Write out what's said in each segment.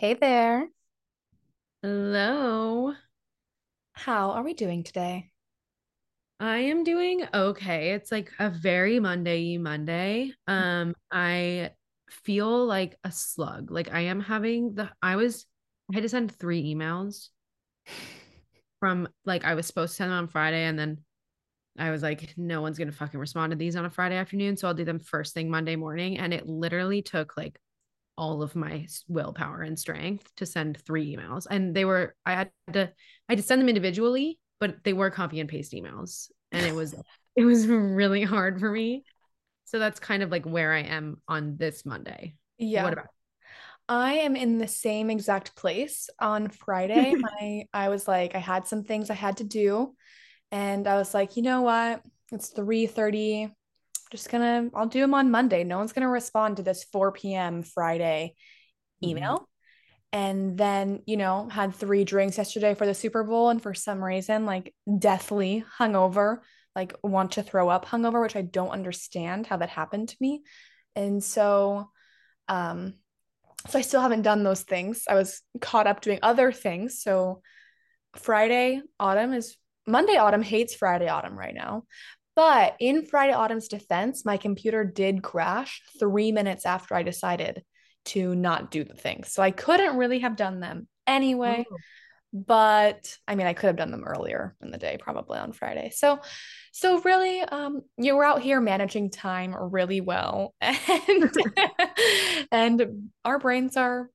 Hey there. Hello. How are we doing today? I am doing okay. It's like a very Monday Monday. Um, I feel like a slug. Like I am having the I was I had to send three emails from like I was supposed to send them on Friday and then I was like, no one's gonna fucking respond to these on a Friday afternoon. So I'll do them first thing Monday morning. And it literally took like all of my willpower and strength to send three emails. And they were, I had to, I had to send them individually, but they were copy and paste emails. And it was, it was really hard for me. So that's kind of like where I am on this Monday. Yeah what about? I am in the same exact place. On Friday, my I was like I had some things I had to do and I was like, "You know what? It's 3:30. Just gonna I'll do them on Monday. No one's gonna respond to this 4 p.m. Friday email." And then, you know, had three drinks yesterday for the Super Bowl and for some reason like deathly hungover, like want to throw up hungover, which I don't understand how that happened to me. And so Um, so I still haven't done those things. I was caught up doing other things. So Friday Autumn is Monday Autumn hates Friday Autumn right now. But in Friday Autumn's defense, my computer did crash three minutes after I decided to not do the things. So I couldn't really have done them anyway. Oh, But I mean, I could have done them earlier in the day, probably on Friday. So, so really, um, you were out here managing time really well, and and our brains are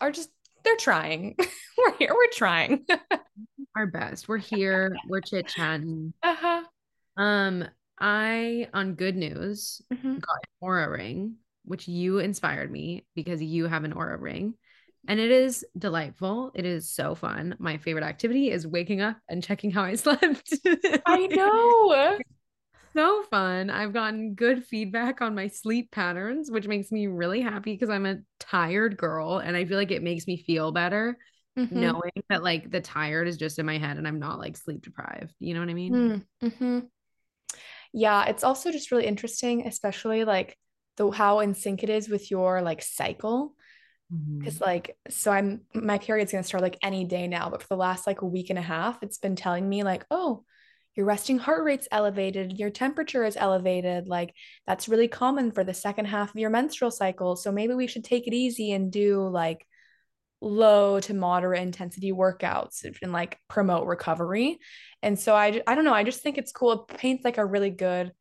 are just they're trying. We're here, we're trying. our best. We're here. We're chit chatting. Uh-huh. Um, I on good news Mhm. got an Oura ring, which you inspired me because you have an Oura ring. And it is delightful. It is so fun. My favorite activity is waking up and checking how I slept. I know. So fun. I've gotten good feedback on my sleep patterns, which makes me really happy because I'm a tired girl and I feel like it makes me feel better Mm-hmm. knowing that like the tired is just in my head and I'm not like sleep deprived. You know what I mean? Mm-hmm. Yeah, it's also just really interesting, especially like the how in sync it is with your like cycle. Because Mhm. like, so I'm my period's gonna start like any day now, but for the last like a week and a half, it's been telling me like, oh, your resting heart rate's elevated, your temperature is elevated. Like that's really common for the second half of your menstrual cycle. So maybe we should take it easy and do like low to moderate intensity workouts and like promote recovery. And so I I don't know, I just think it's cool. It paints like a really good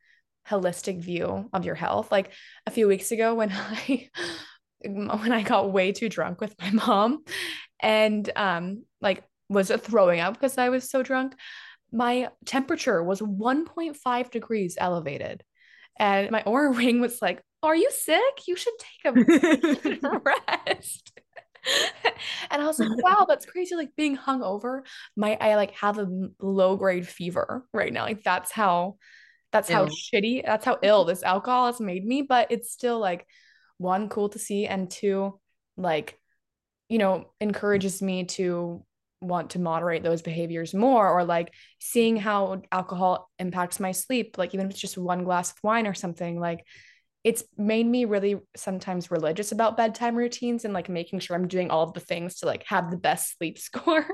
holistic view of your health. Like a few weeks ago when I when I got way too drunk with my mom and um like was throwing up because I was so drunk, my temperature was 1.5 degrees elevated. And my Oura ring was like, Are you sick? You should take a rest. and I was like, wow, that's crazy. Like being hungover, my I like have a low grade fever right now. Like that's how that's how shitty, that's how ill this alcohol has made me. But it's still like one, cool to see, and two, like, you know, encourages me to want to moderate those behaviors more or like seeing how alcohol impacts my sleep like even if it's just one glass of wine or something like it's made me really sometimes religious about bedtime routines and like making sure I'm doing all of the things to like have the best sleep score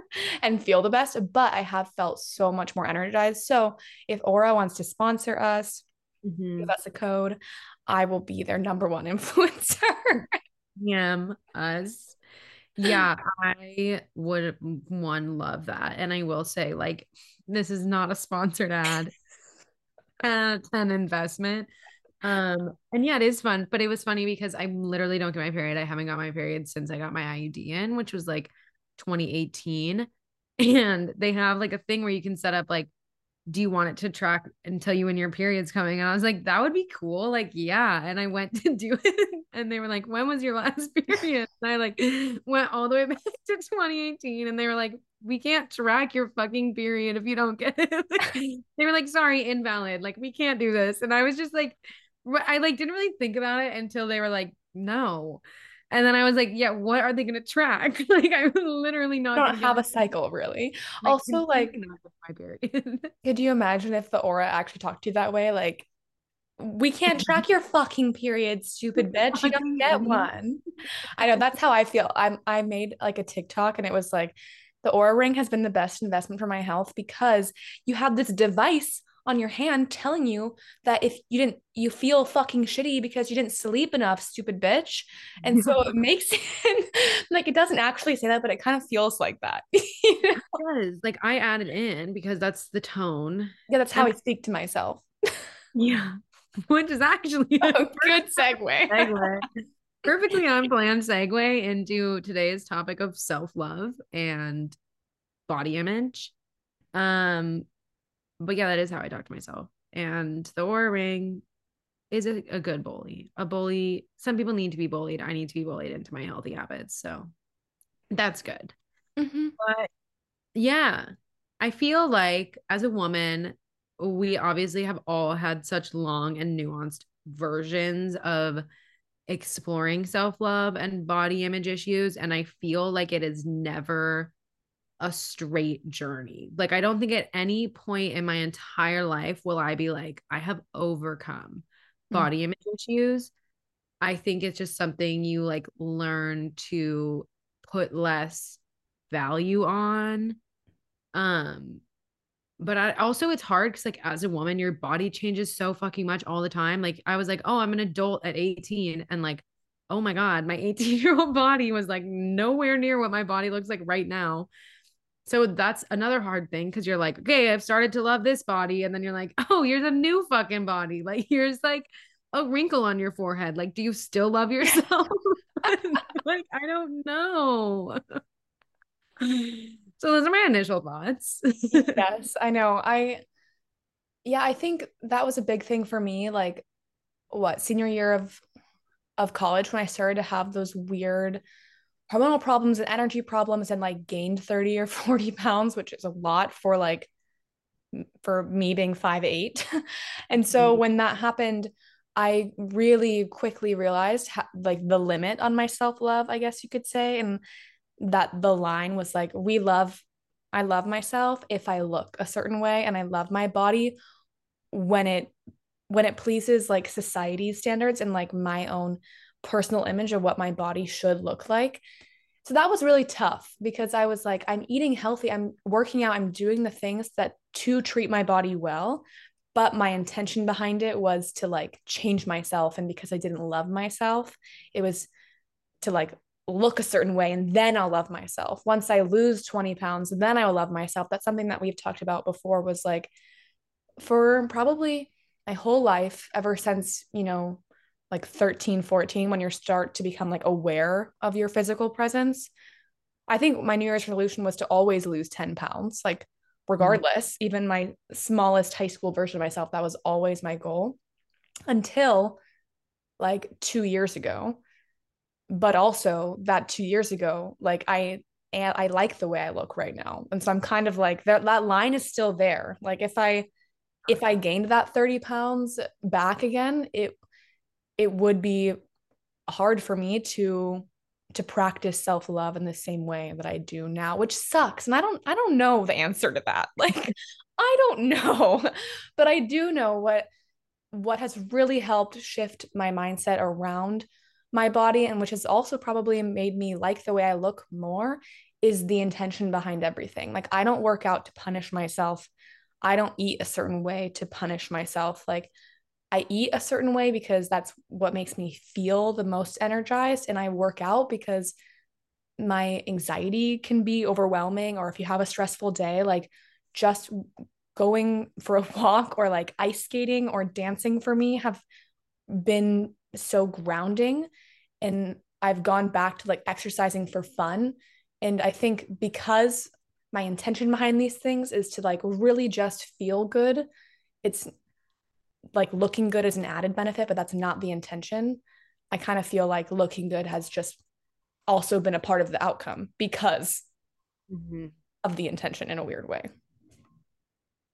and feel the best. But I have felt so much more energized. So if Oura wants to sponsor us, give Mhm. us a code, I will be their number one influencer. Yam us. Yeah, I would one love that. And I will say, like, this is not a sponsored ad, uh, an investment. Um, and yeah, it is fun, but it was funny because I literally don't get my period. I haven't got my period since I got my IUD in, which was like 2018. And they have like a thing where you can set up like do you want it to track and tell you when your period's coming? And I was like, that would be cool. Like, yeah. And I went to do it. And they were like, when was your last period? And I like went all the way back to 2018. And they were like, we can't track your fucking period if you don't get it. they were like, sorry, invalid. Like, we can't do this. And I was just like, I like didn't really think about it until they were like, no. And then I was like, yeah, what are they going to track? like, I'm literally not don't going to get have a cycle really. like, Also, like, my period. could you imagine if the Oura actually talked to you that way? Like, we can't track your fucking period, stupid bitch. You don't get one. I know that's how I feel. I'm I made like a TikTok and it was like the Oura ring has been the best investment for my health because you have this device on your hand telling you that if you didn't you feel fucking shitty because you didn't sleep enough stupid bitch and so it makes it like it doesn't actually say that but it kind of feels like that you know? it does like i added in because that's the tone yeah that's how and- i speak to myself yeah which is actually a good segue. segue. Perfectly unplanned segue into today's topic of self-love and body image. Um, but yeah, that is how I talk to myself. And the Oura ring is a, a good bully. A bully, some people need to be bullied. I need to be bullied into my healthy habits. So that's good. Mm-hmm. But yeah, I feel like as a woman, we obviously have all had such long and nuanced versions of exploring self-love and body image issues and i feel like it is never a straight journey like i don't think at any point in my entire life will i be like i have overcome mm. body mm-hmm. image issues i think it's just something you like learn to put less value on um but I also it's hard because like as a woman your body changes so fucking much all the time like i was like oh i'm an adult at 18 and like oh my god my 18 year old body was like nowhere near what my body looks like right now so that's another hard thing because you're like okay i've started to love this body and then you're like oh here's a new fucking body. Like here's like a wrinkle on your forehead. Like do you still love yourself? Like i don't know. So those are my initial thoughts. yes, I know. I yeah, I think that was a big thing for me like what, senior year of of college when I started to have those weird hormonal problems and energy problems and like gained 30 or 40 pounds, which is a lot for like for me being five eight. and so mm-hmm. when that happened, I really quickly realized how, like the limit on my self love, I guess you could say. And that the line was like we love I love myself if I look a certain way and I love my body when it when it pleases like society's standards and like my own personal image of what my body should look like. So that was really tough because I was like I'm eating healthy, I'm working out, I'm doing the things that to treat my body well, but my intention behind it was to like change myself and because I didn't love myself, it was to like look a certain way and then I'll love myself. Once I lose 20 pounds, then I will love myself. That's something that we've talked about before was like for probably my whole life ever since, you know, like 13, 14 when you start to become like aware of your physical presence. I think my New Year's resolution was to always lose 10 pounds. Like regardless, mm-hmm. even my smallest high school version of myself, that was always my goal until like 2 years ago but also that two years ago like i and i like the way i look right now and so i'm kind of like that that line is still there like if i if i gained that 30 pounds back again it it would be hard for me to to practice self-love in the same way that I do now which sucks and I don't I don't know the answer to that like I don't know but I do know what what has really helped shift my mindset around my body and which has also probably made me like the way I look more is the intention behind everything. Like I don't work out to punish myself. I don't eat a certain way to punish myself. Like I eat a certain way because that's what makes me feel the most energized and I work out because my anxiety can be overwhelming or if you have a stressful day like just going for a walk or like ice skating or dancing for me have been so grounding and I've gone back to like exercising for fun. And I think because my intention behind these things is to like really just feel good it's like looking good is an added benefit but that's not the intention I kind of feel like looking good has just also been a part of the outcome because mm-hmm. of the intention in a weird way.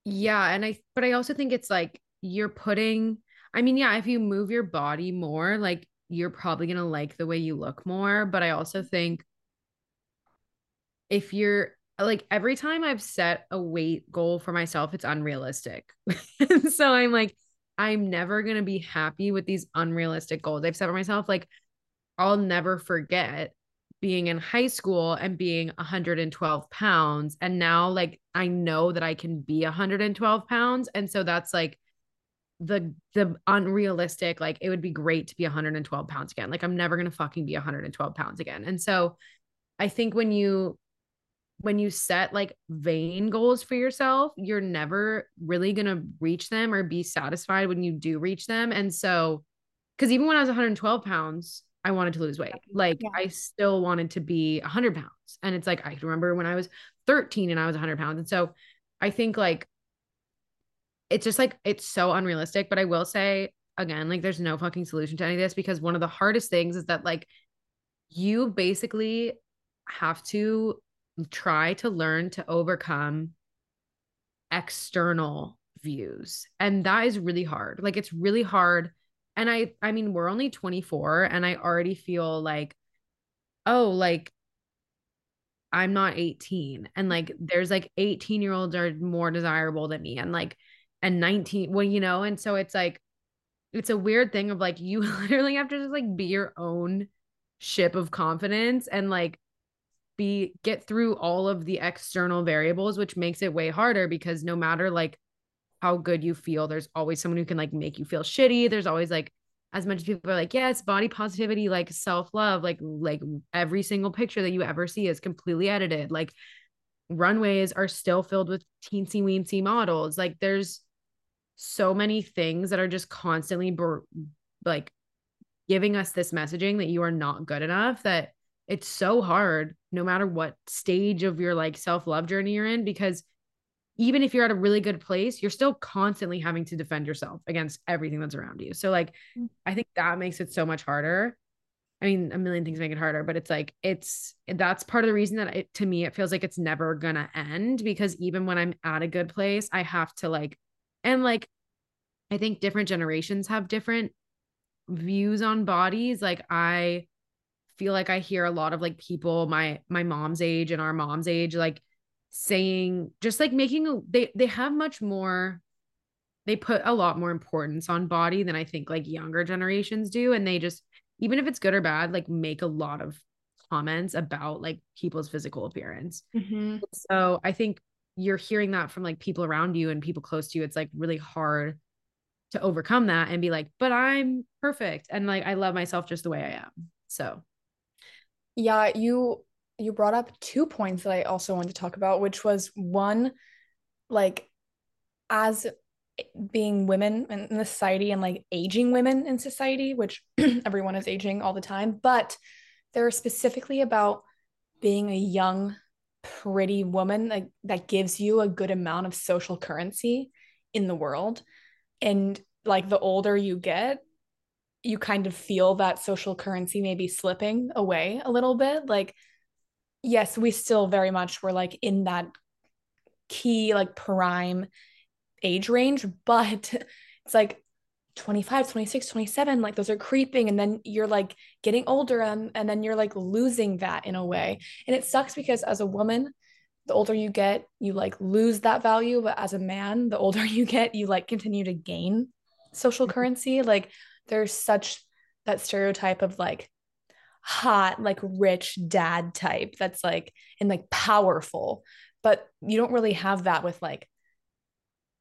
Yeah. And I, but I also think it's like you're putting I mean, yeah, if you move your body more, like you're probably going to like the way you look more. But I also think if you're like every time I've set a weight goal for myself, it's unrealistic. so I'm like, I'm never going to be happy with these unrealistic goals I've set for myself. Like, I'll never forget being in high school and being 112 pounds. And now, like, I know that I can be 112 pounds. And so that's like, the the unrealistic like it would be great to be 112 pounds again like i'm never going to fucking be 112 pounds again and so i think when you when you set like vain goals for yourself, you're never really going to reach them or be satisfied when you do reach them. And so, because even when I was 112 pounds, I wanted to lose weight. Like yeah. I still wanted to be 100 pounds. And it's like, I remember when I was 13 and I was 100 pounds. And so I think like, it's just like, it's so unrealistic. But I will say, again, like, there's no fucking solution to any of this because one of the hardest things is that, like, you basically have to try to learn to overcome external views and that is really hard. Like it's really hard and i i mean we're only 24 and i already feel like oh like i'm not 18 and like there's like 18 year olds are more desirable than me and like and 19 well you know and so it's like it's a weird thing of like you literally have to just like be your own ship of confidence and like be get through all of the external variables which makes it way harder because no matter like how good you feel there's always someone who can like make you feel shitty. There's always like as much as people are like yes body positivity like self-love like like every single picture that you ever see is completely edited. Like runways are still filled with teensy weensy models. Like there's so many things that are just constantly like giving us this messaging that you are not good enough that it's so hard no matter what stage of your like self-love journey you're in because even if you're at a really good place you're still constantly having to defend yourself against everything that's around you. So like mm. i think that makes it so much harder. I mean a million things make it harder but it's like it's that's part of the reason that it to me it feels like it's never gonna end because even when i'm at a good place i have to like and like i think different generations have different views on bodies. Like i feel like I hear a lot of like people my my mom's age and our mom's age like saying just like making a, they they have much more they put a lot more importance on body than I think like younger generations do and they just even if it's good or bad like make a lot of comments about like people's physical appearance. Mm-hmm. So I think you're hearing that from like people around you and people close to you it's like really hard to overcome that and be like but I'm perfect and like I love myself just the way I am. So yeah, you you brought up two points that I also wanted to talk about, which was one, like as being women in the society and like aging women in society, which everyone is aging all the time, but they're specifically about being a young, pretty woman like, that gives you a good amount of social currency in the world. And like the older you get, you kind of feel that social currency maybe slipping away a little bit like yes we still very much were like in that key like prime age range but it's like 25 26 27 like those are creeping and then you're like getting older and, and then you're like losing that in a way and it sucks because as a woman the older you get you like lose that value but as a man the older you get you like continue to gain social mm-hmm. currency like there's such that stereotype of like hot like rich dad type that's like and like powerful. But you don't really have that with like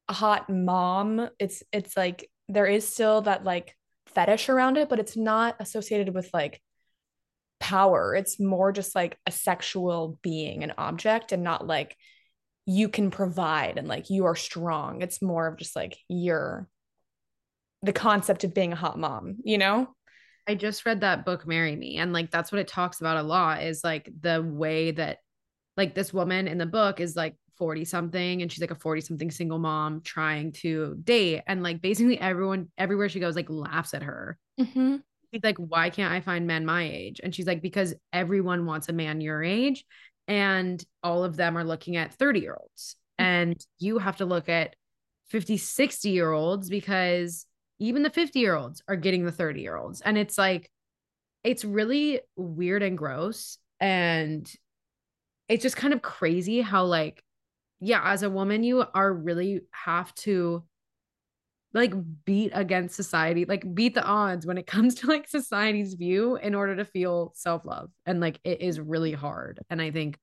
a hot mom. It's it's like there is still that like fetish around it but it's not associated with like power. It's more just like a sexual being an object and not like you can provide and like you are strong. It's more of just like you're the concept of being a hot mom, you know? I just read that book, Marry Me. And like, that's what it talks about a lot is like the way that, like, this woman in the book is like 40 something and she's like a 40 something single mom trying to date. And like, basically, everyone, everywhere she goes, like, laughs at her. Mm-hmm. She's like, why can't I find men my age? And she's like, because everyone wants a man your age. And all of them are looking at 30 year olds. Mm-hmm. And you have to look at 50, 60 year olds because even the 50 year olds are getting the 30 year olds. And it's like, it's really weird and gross. And it's just kind of crazy how, like, yeah, as a woman, you are really have to like beat against society, like beat the odds when it comes to like society's view in order to feel self-love. And like it is really hard. And I think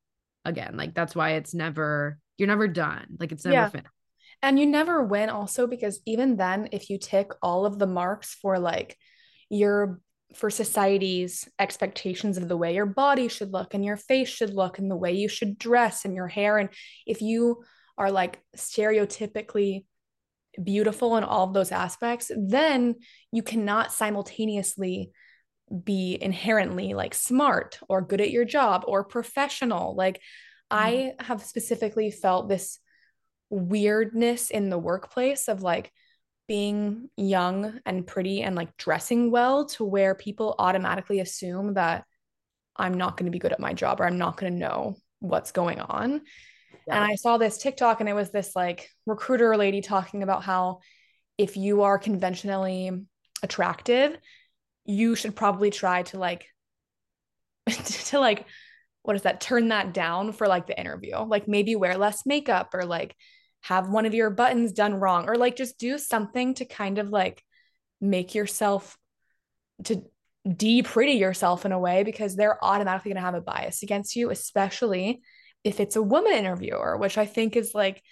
again, like that's why it's never you're never done. Like it's never yeah. finished. And you never win also because even then if you tick all of the marks for like your for society's expectations of the way your body should look and your face should look and the way you should dress and your hair and if you are like stereotypically beautiful in all of those aspects, then you cannot simultaneously be inherently like smart or good at your job or professional. Like mm-hmm. I have specifically felt this weirdness in the workplace of like being young and pretty and like dressing well to where people automatically assume that I'm not going to be good at my job or I'm not going to know what's going on. Yeah. And I saw this TikTok and it was this like recruiter lady talking about how if you are conventionally attractive, you should probably try to like to like what is that turn that down for like the interview. Like maybe wear less makeup or like have one of your buttons done wrong or like just do something to kind of like make yourself to de pretty yourself in a way because they're automatically going to have a bias against you, especially if it's a woman interviewer, which I think is like,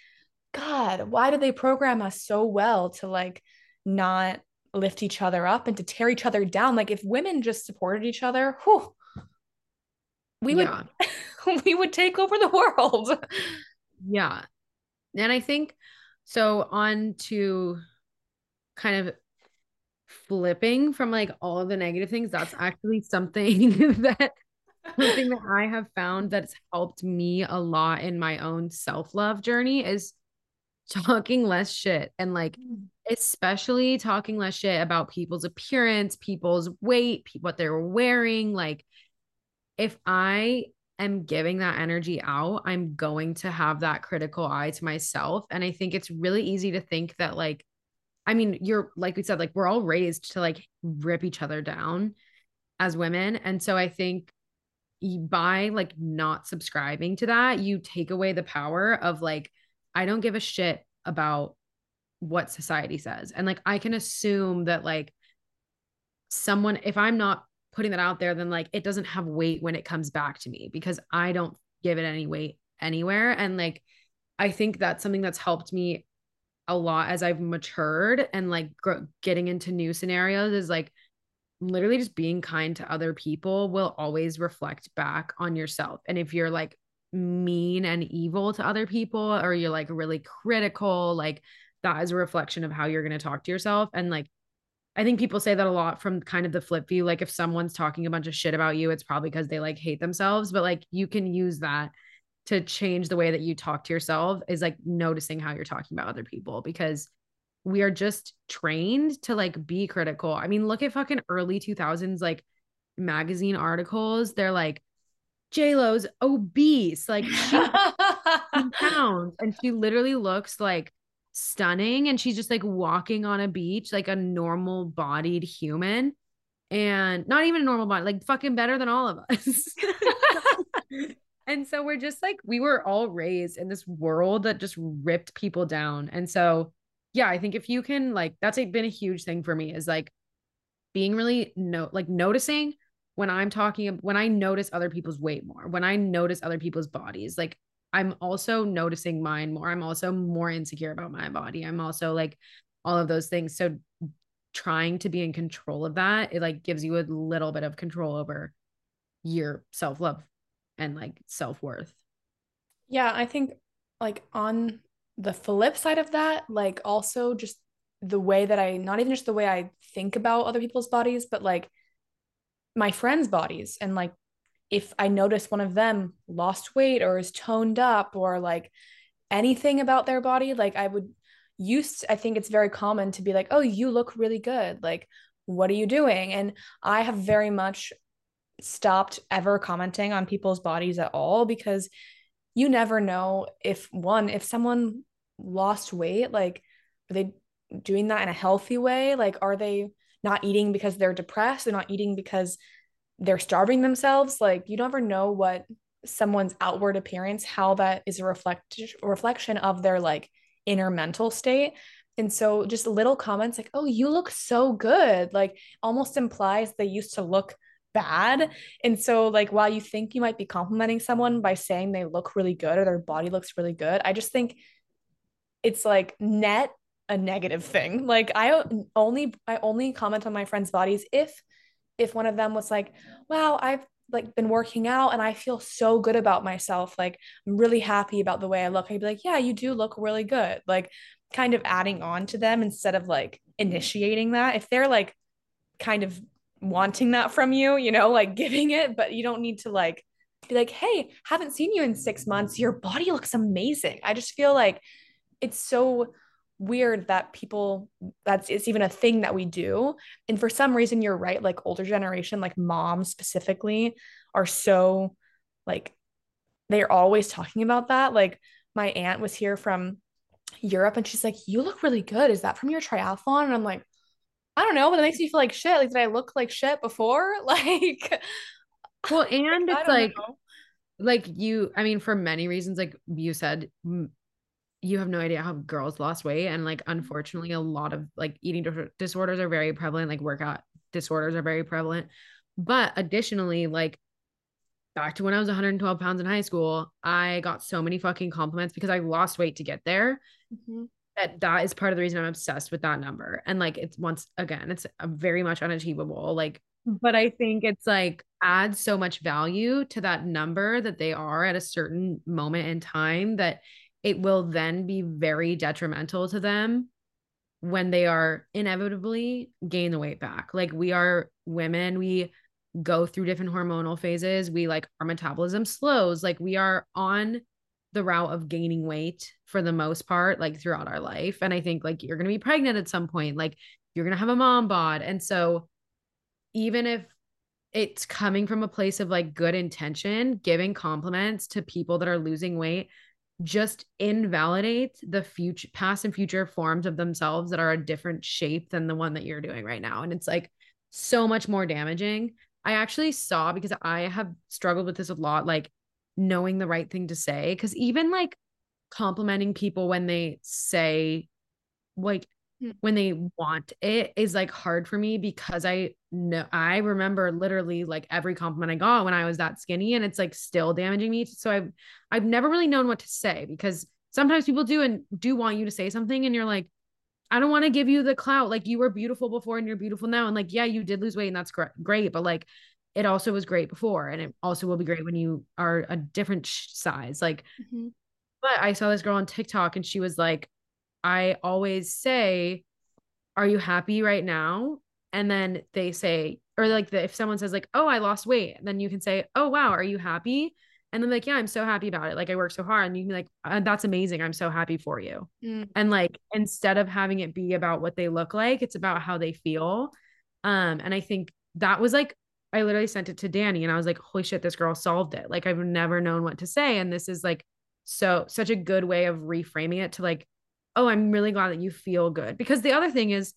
God, why do they program us so well to like not lift each other up and to tear each other down? Like if women just supported each other, whew, we would yeah. we would take over the world. Yeah. And I think so on to kind of flipping from like all of the negative things, that's actually something that something that I have found that's helped me a lot in my own self love journey is talking less shit and like mm. especially talking less shit about people's appearance, people's weight, what they're wearing. Like, if I am giving that energy out, I'm going to have that critical eye to myself. And I think it's really easy to think that, like, I mean, you're like we said, like, we're all raised to like rip each other down as women. And so I think by like not subscribing to that, you take away the power of like, I don't give a shit about what society says. And like, I can assume that like someone, if I'm not putting that out there, then like it doesn't have weight when it comes back to me because I don't give it any weight anywhere. And like, I think that's something that's helped me a lot as I've matured and like gr- getting into new scenarios is like, literally just being kind to other people will always reflect back on yourself. And if you're like mean and evil to other people or you're like really critical, like that is a reflection of how you're going to talk to yourself. And like, I think people say that a lot from kind of the flip view. Like, if someone's talking a bunch of shit about you, it's probably because they like hate themselves. But like, you can use that to change the way that you talk to yourself, is like noticing how you're talking about other people because we are just trained to like be critical. I mean, look at fucking early 2000s like magazine articles. They're like, J Lo's obese, like she pounds, and she literally looks like stunning, and she's just like walking on a beach like a normal bodied human, and not even a normal body, like fucking better than all of us. and so we're just like we were all raised in this world that just ripped people down, and so yeah, I think if you can like that's a, been a huge thing for me is like being really no like noticing when I'm talking when I notice other people's weight more, when I notice other people's bodies, like I'm also noticing mine more. I'm also more insecure about my body. I'm also like all of those things. So trying to be in control of that, it like gives you a little bit of control over your self-love and like self-worth. Yeah, I think like on the flip side of that, like also just the way that I, not even just the way I think about other people's bodies, but like my friends' bodies. And like if I notice one of them lost weight or is toned up or like anything about their body, like I would used, I think it's very common to be like, oh, you look really good. Like, what are you doing? And I have very much stopped ever commenting on people's bodies at all because you never know if one if someone lost weight like are they doing that in a healthy way like are they not eating because they're depressed they're not eating because they're starving themselves like you never know what someone's outward appearance how that is a reflect reflection of their like inner mental state And so just little comments like, oh, you look so good, like almost implies they used to look bad. And so, like, while you think you might be complimenting someone by saying they look really good or their body looks really good, I just think it's like net a negative thing. Like I only I only comment on my friends' bodies if if one of them was like, "Wow, I've like been working out and I feel so good about myself. Like I'm really happy about the way I look." I'd be like, "Yeah, you do look really good." Like kind of adding on to them instead of like initiating that. If they're like kind of wanting that from you, you know, like giving it, but you don't need to like be like, "Hey, haven't seen you in 6 months. Your body looks amazing." I just feel like it's so weird that people that's it's even a thing that we do. And for some reason you're right like older generation like moms specifically are so like they're always talking about that. Like my aunt was here from Europe and she's like you look really good. Is that from your triathlon? And I'm like I don't know but it makes me feel like shit. Like did I look like shit before? Like well and it's like know. like you I mean for many reasons like you said you have no idea how girls lost weight and like unfortunately a lot of like eating disorders are very prevalent like workout disorders are very prevalent. But additionally like back to when i was 112 pounds in high school i got so many fucking compliments because i lost weight to get there. Mm-hmm. that that is part of the reason i'm obsessed with that number. And like it's once again it's very much unachievable like but i think it's like adds so much value to that number that they are at a certain moment in time that it will then be very detrimental to them when they are inevitably gain the weight back. Like we are women, we go through different hormonal phases. We like our metabolism slows. Like we are on the route of gaining weight for the most part, like throughout our life. And I think like you're going to be pregnant at some point, like you're going to have a mom bod. And so even if it's coming from a place of like good intention, giving compliments to people that are losing weight just invalidate the future past and future forms of themselves that are a different shape than the one that you're doing right now and it's like so much more damaging i actually saw because i have struggled with this a lot like knowing the right thing to say because even like complimenting people when they say like. When they want it is like hard for me because I know I remember literally like every compliment I got when I was that skinny and it's like still damaging me. So I've I've never really known what to say because sometimes people do and do want you to say something and you're like, I don't want to give you the clout. Like you were beautiful before and you're beautiful now. And like, yeah, you did lose weight and that's great. But like it also was great before and it also will be great when you are a different size. Like, mm-hmm. but I saw this girl on TikTok and she was like, I always say, Are you happy right now? And then they say, or like the, if someone says, like, Oh, I lost weight, then you can say, Oh, wow, are you happy? And then like, yeah, I'm so happy about it. Like I work so hard. And you can be like, uh, that's amazing. I'm so happy for you. Mm. And like instead of having it be about what they look like, it's about how they feel. Um, and I think that was like I literally sent it to Danny and I was like, holy shit, this girl solved it. Like I've never known what to say. And this is like so such a good way of reframing it to like oh, I'm really glad that you feel good. Because the other thing is,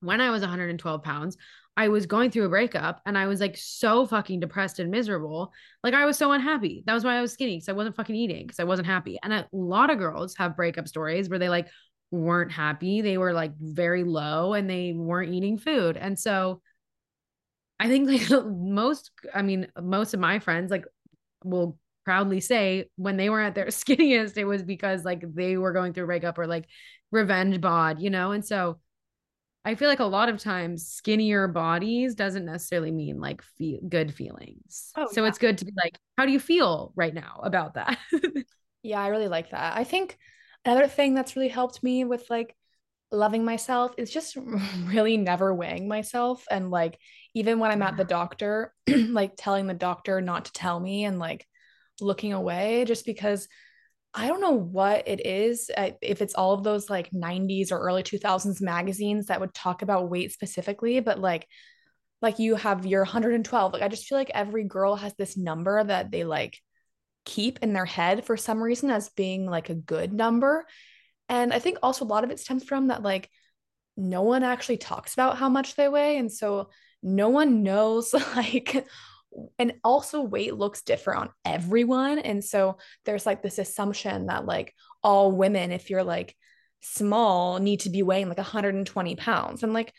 when I was 112 pounds, I was going through a breakup and I was like so fucking depressed and miserable. Like I was so unhappy. That was why I was skinny because I wasn't fucking eating because I wasn't happy. And a lot of girls have breakup stories where they like weren't happy. They were like very low and they weren't eating food. And so I think like most, I mean, most of my friends like will proudly say when they were at their skinniest, it was because like they were going through a breakup or like revenge bod, you know? And so I feel like a lot of times skinnier bodies doesn't necessarily mean like feel good feelings. Oh, so yeah. it's good to be like, how do you feel right now about that? yeah, I really like that. I think another thing that's really helped me with like loving myself is just really never weighing myself and like even when I'm at the doctor, like telling the doctor not to tell me and like looking away just because I don't know what it is, if it's all of those like 90s or early 2000s magazines that would talk about weight specifically, but like, like you have your 112. Like, I just feel like every girl has this number that they like keep in their head for some reason as being like a good number. And I think also a lot of it stems from that, like, no one actually talks about how much they weigh. And so no one knows, like, and also weight looks different on everyone and so there's like this assumption that like all women if you're like small need to be weighing like 120 pounds. And like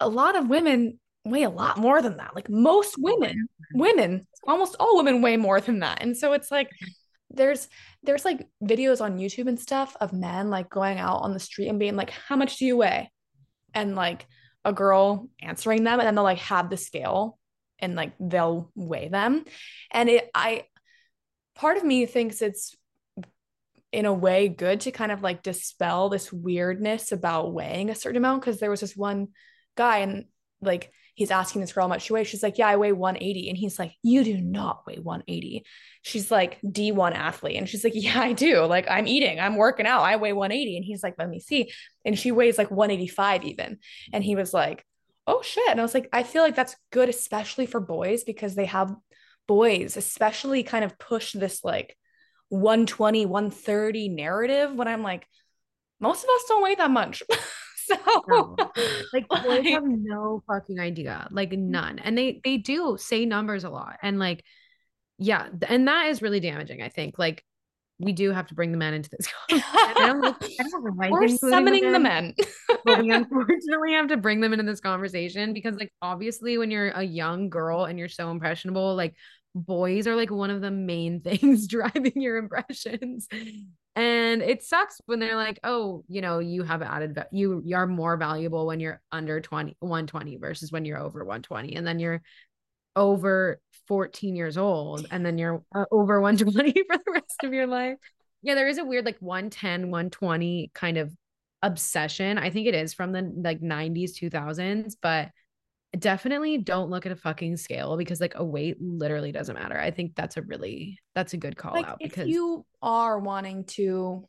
a lot of women weigh a lot more than that. Like most oh, women, women, almost all women weigh more than that. And so it's like there's there's like videos on YouTube and stuff of men like going out on the street and being like, "How much do you weigh?" And like a girl answering them and then they'll like have the scale and like they'll weigh them. And it I part of me thinks it's in a way good to kind of like dispel this weirdness about weighing a certain amount because there was this one guy and like he's asking this girl how much she weighs. She's like, Yeah, I weigh 180. And he's like, You do not weigh 180. She's like, D1 athlete. And she's like, Yeah, I do. Like, I'm eating, I'm working out. I weigh 180. And he's like, Let me see. And she weighs like 185 even. And he was like, Oh shit. And I was like, I feel like that's good, especially for boys, because they have boys, especially kind of push this like 120, 130 narrative when I'm like, most of us don't weigh that much. so no. like boys have no fucking idea like mm-hmm. none and they they do say numbers a lot and like yeah and that is really damaging i think like we do have to bring the men into this. I don't, I don't like We're summoning the men. but we unfortunately have to bring them into this conversation because, like, obviously, when you're a young girl and you're so impressionable, like, boys are like one of the main things driving your impressions. And it sucks when they're like, oh, you know, you have added, you, you are more valuable when you're under 20, 120 versus when you're over 120. And then you're over 14 years old and then you're uh, over 120 for the rest of your life. Yeah, there is a weird like 110, 120 kind of obsession. I think it is from the like 90s, 2000s, but definitely don't look at a fucking scale because like a weight literally doesn't matter. I think that's a really that's a good call like, out because you are wanting to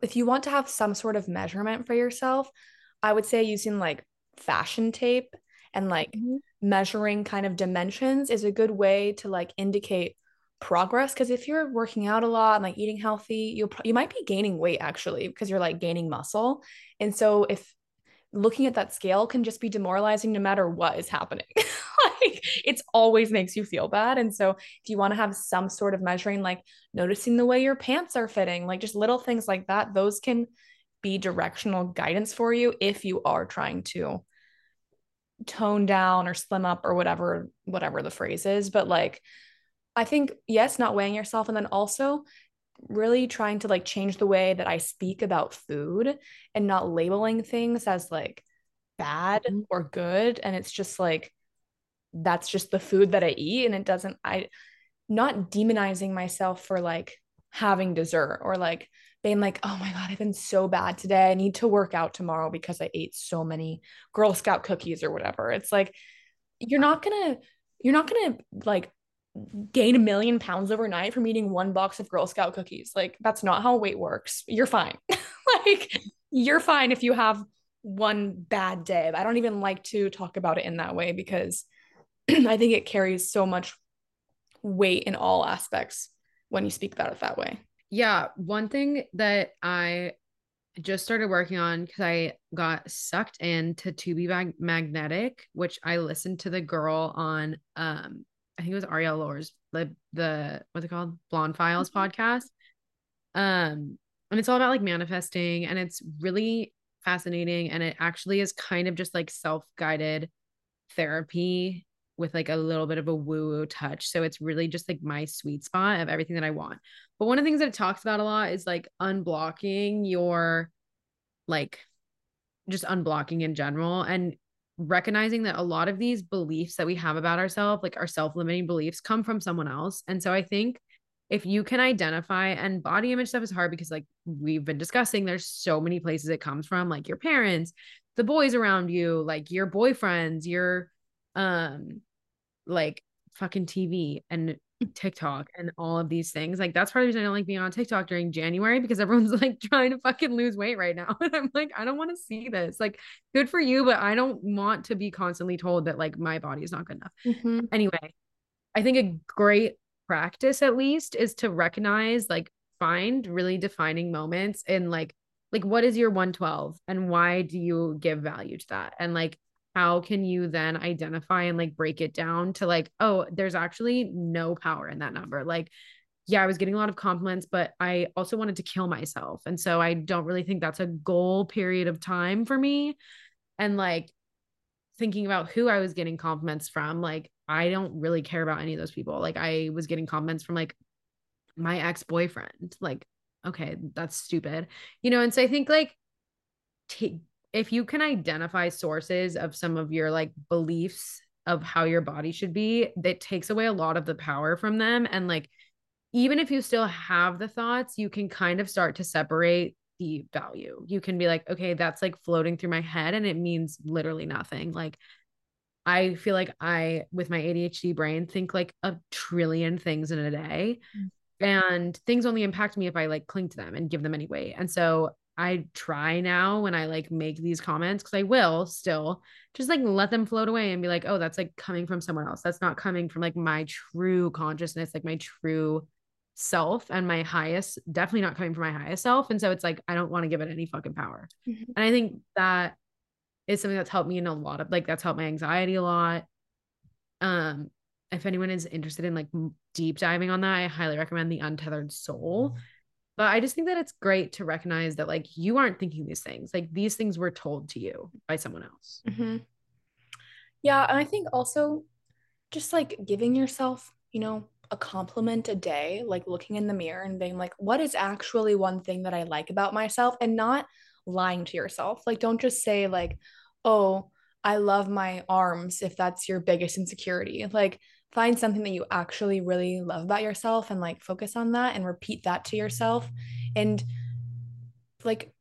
if you want to have some sort of measurement for yourself, I would say using like fashion tape and like mm-hmm. Measuring kind of dimensions is a good way to like indicate progress because if you're working out a lot and like eating healthy you you might be gaining weight actually because you're like gaining muscle and so if looking at that scale can just be demoralizing no matter what is happening. like it's always makes you feel bad. And so if you want to have some sort of measuring, like noticing the way your pants are fitting, like just little things like that, those can be directional guidance for you if you are trying to tone down or slim up or whatever whatever the phrase is but like i think yes not weighing yourself and then also really trying to like change the way that I speak about food and not labeling things as like bad mm-hmm. or good and it's just like that's just the food that I eat and it doesn't I not demonizing myself for like having dessert or like being like oh my god I've been so bad today I need to work out tomorrow because I ate so many girl scout cookies or whatever it's like you're not going to you're not going to like gain a million pounds overnight from eating one box of Girl Scout cookies. Like that's not how weight works. You're fine. like you're fine if you have one bad day. I don't even like to talk about it in that way because I think it carries so much weight in all aspects when you speak about it that way. Yeah, one thing that I just started working on because I got sucked into To Be Mag- Magnetic, which I listened to the girl on um I think it was Arielle Lorre's the the what's it called Blonde Files mm-hmm. podcast. Um, and it's all about like manifesting, and it's really fascinating, and it actually is kind of just like self guided therapy with like a little bit of a woo woo touch. So it's really just like my sweet spot of everything that I want. But one of the things that it talks about a lot is like unblocking your like just unblocking in general and recognizing that a lot of these beliefs that we have about ourselves, like our self limiting beliefs, come from someone else. And so I think if you can identify and body image stuff is hard because, like we've been discussing, there's so many places it comes from, like your parents, the boys around you, like your boyfriends, your, um, like fucking TV and TikTok and all of these things. Like that's part of the reason I don't like being on TikTok during January because everyone's like trying to fucking lose weight right now. And I'm like, I don't want to see this. Like, good for you, but I don't want to be constantly told that like my body is not good enough. Mm-hmm. Anyway, I think a great practice at least is to recognize, like, find really defining moments in like like what is your 112 and why do you give value to that? And like how can you then identify and like break it down to like oh there's actually no power in that number like yeah, I was getting a lot of compliments, but I also wanted to kill myself. And so I don't really think that's a goal period of time for me. And like thinking about who I was getting compliments from, like I don't really care about any of those people. Like I was getting compliments from like my ex-boyfriend. Like, okay, that's stupid. You know, and so I think like t- if you can identify sources of some of your like beliefs of how your body should be, that takes away a lot of the power from them and like even if you still have the thoughts, you can kind of start to separate the value. You can be like, okay, that's like floating through my head and it means literally nothing. Like, I feel like I, with my ADHD brain, think like a trillion things in a day. Mm-hmm. And things only impact me if I like cling to them and give them any weight. And so I try now when I like make these comments, because I will still just like let them float away and be like, oh, that's like coming from someone else. That's not coming from like my true consciousness, like my true self and my highest definitely not coming from my highest self. And so it's like i don't want to give it any fucking power. Mm-hmm. and i think that is something that's helped me in a lot of like that's helped my anxiety a lot. Um if anyone is interested in like deep diving on that i highly recommend the untethered soul but i just think that it's great to recognize that like you aren't thinking these things like these things were told to you by someone else mm-hmm. yeah and i think also just like giving yourself you know a compliment a day, like looking in the mirror and being like, what is actually one thing that I like about myself and not lying to yourself. Like, don't just say, like, oh, I love my arms if that's your biggest insecurity. Like, find something that you actually really love about yourself and like focus on that and repeat that to yourself. And like,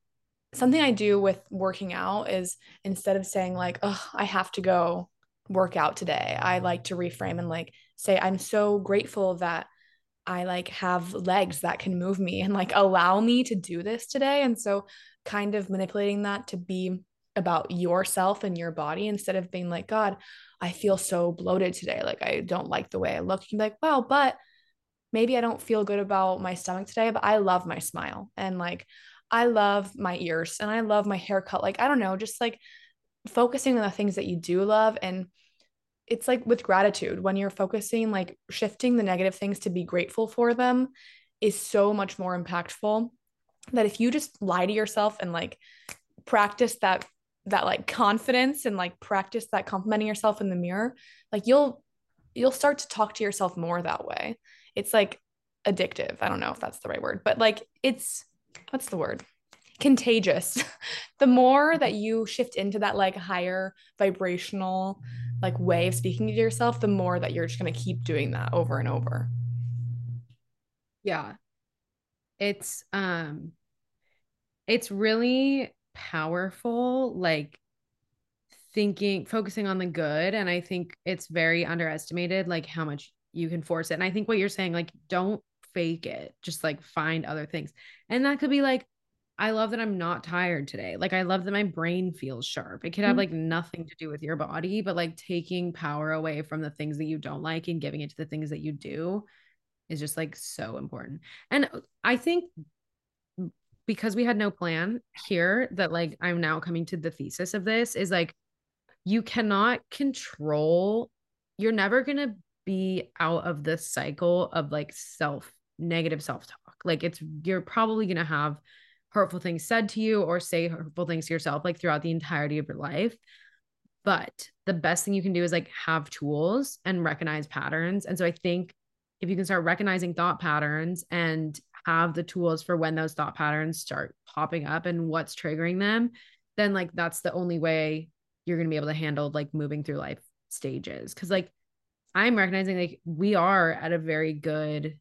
something I do with working out is instead of saying, like, oh, I have to go work out today, I like to reframe and like, say i'm so grateful that i like have legs that can move me and like allow me to do this today and so kind of manipulating that to be about yourself and your body instead of being like god i feel so bloated today like i don't like the way i look. You can be like wow but maybe i don't feel good about my stomach today but i love my smile and like i love my ears and i love my haircut. Like i don't know just like focusing on the things that you do love and it's like with gratitude when you're focusing like shifting the negative things to be grateful for them is so much more impactful that if you just lie to yourself and like practice that that like confidence and like practice that complimenting yourself in the mirror like you'll you'll start to talk to yourself more that way it's like addictive i don't know if that's the right word but like it's what's the word contagious the more that you shift into that like higher vibrational like way of speaking to yourself, the more that you're just going to keep doing that over and over. Yeah. It's um it's really powerful like thinking focusing on the good and I think it's very underestimated like how much you can force it. And I think what you're saying like don't fake it. Just like find other things. And that could be like I love that I'm not tired today. Like I love that my brain feels sharp. It could have mm-hmm. like nothing to do with your body, but like taking power away from the things that you don't like and giving it to the things that you do is just like so important. And I think because we had no plan here that like I'm now coming to the thesis of this is like you cannot control you're never going to be out of the cycle of like self negative self-talk. Like it's you're probably going to have hurtful things said to you or say hurtful things to yourself like throughout the entirety of your life. But the best thing you can do is like have tools and recognize patterns. And so I think if you can start recognizing thought patterns and have the tools for when those thought patterns start popping up and what's triggering them, then like that's the only way you're going to be able to handle like moving through life stages. Cause like I'm recognizing like we are at a very good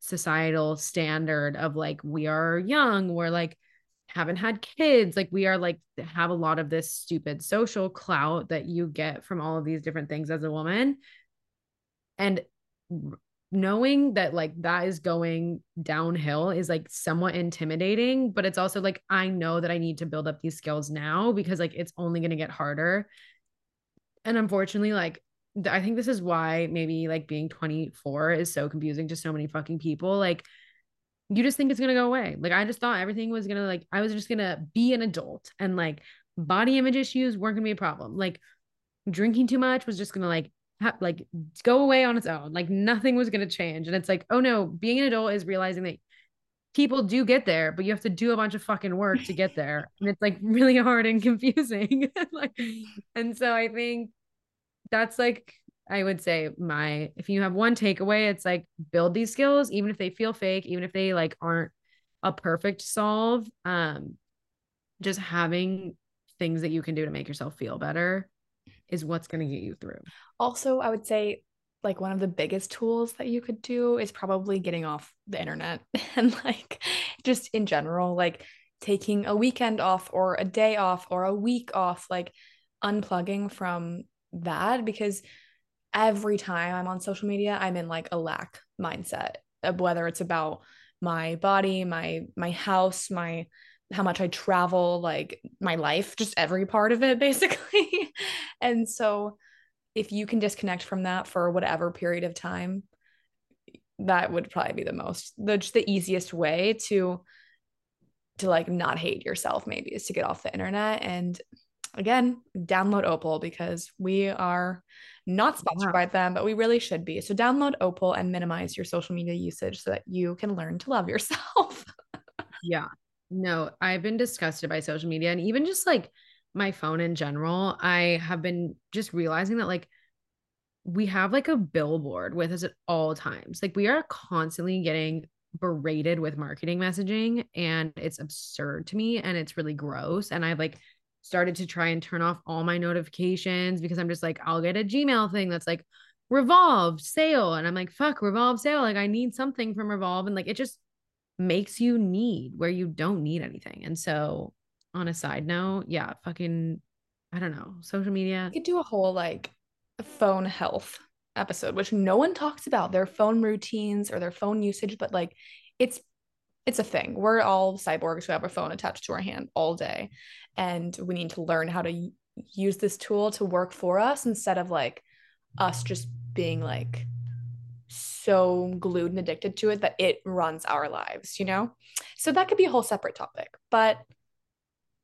societal standard of like we are young we're like haven't had kids like we are like have a lot of this stupid social clout that you get from all of these different things as a woman and knowing that like that is going downhill is like somewhat intimidating but it's also like i know that i need to build up these skills now because like it's only going to get harder and unfortunately like I think this is why maybe like being 24 is so confusing to so many fucking people. Like, you just think it's gonna go away. Like, I just thought everything was gonna like, I was just gonna be an adult and like body image issues weren't gonna be a problem. Like, drinking too much was just gonna like ha- like go away on its own. Like nothing was going to change. And it's like, oh no, being an adult is realizing that people do get there, but you have to do a bunch of fucking work to get there. And it's like really hard and confusing. like, and so I think that's like, I would say my, if you have one takeaway, it's like build these skills, even if they feel fake, even if they like aren't a perfect solve. Um, just having things that you can do to make yourself feel better is what's going to get you through. Also, I would say like one of the biggest tools that you could do is probably getting off the internet and like just in general like taking a weekend off or a day off or a week off like unplugging from that because every time I'm on social media I'm in like a lack mindset of whether it's about my body my my house my how much I travel like my life just every part of it basically. And so if you can disconnect from that for whatever period of time, that would probably be the most the just the easiest way to to like not hate yourself maybe is to get off the internet. And again download opal because we are not sponsored by them but we really should be. So download opal and minimize your social media usage so that you can learn to love yourself. Yeah no i've been disgusted by social media and even just like my phone in general, I have been just realizing that like we have like a billboard with us at all times. Like we are constantly getting berated with marketing messaging and it's absurd to me and it's really gross. And I've like started to try and turn off all my notifications because I'm just like I'll get a Gmail thing that's like Revolve sale. And I'm like fuck Revolve sale. Like I need something from Revolve and like it just makes you need where you don't need anything. And so on a side note, yeah, fucking, I don't know, social media. You could do a whole like phone health episode, which no one talks about their phone routines or their phone usage, but like it's it's a thing. We're all cyborgs who have a phone attached to our hand all day, and we need to learn how to use this tool to work for us instead of like us just being like so glued and addicted to it that it runs our lives, you know? So that could be a whole separate topic. But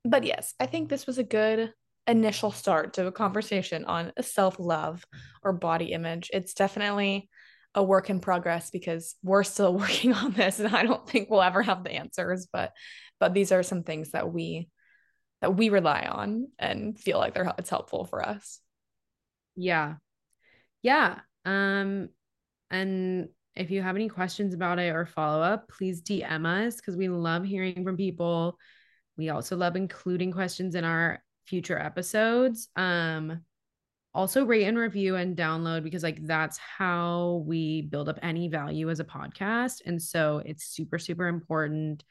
but yes, I think this was a good initial start to a conversation on self love or body image. It's definitely a work in progress because we're still working on this and I don't think we'll ever have the answers but but these are some things that we that we rely on and feel like they're it's helpful for us. Yeah. Yeah. Um and if you have any questions about it or follow up, please DM us because we love hearing from people we also love including questions in our future episodes. Um, also rate and review and download because like that's how we build up any value as a podcast. And so it's super, super important.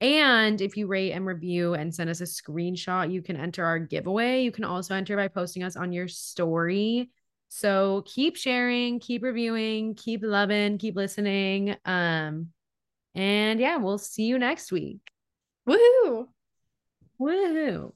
And if you rate and review and send us a screenshot, you can enter our giveaway. You can also enter by posting us on your story. So keep sharing, keep reviewing, keep loving, keep listening. Um, and yeah, we'll see you next week. Woohoo! Woohoo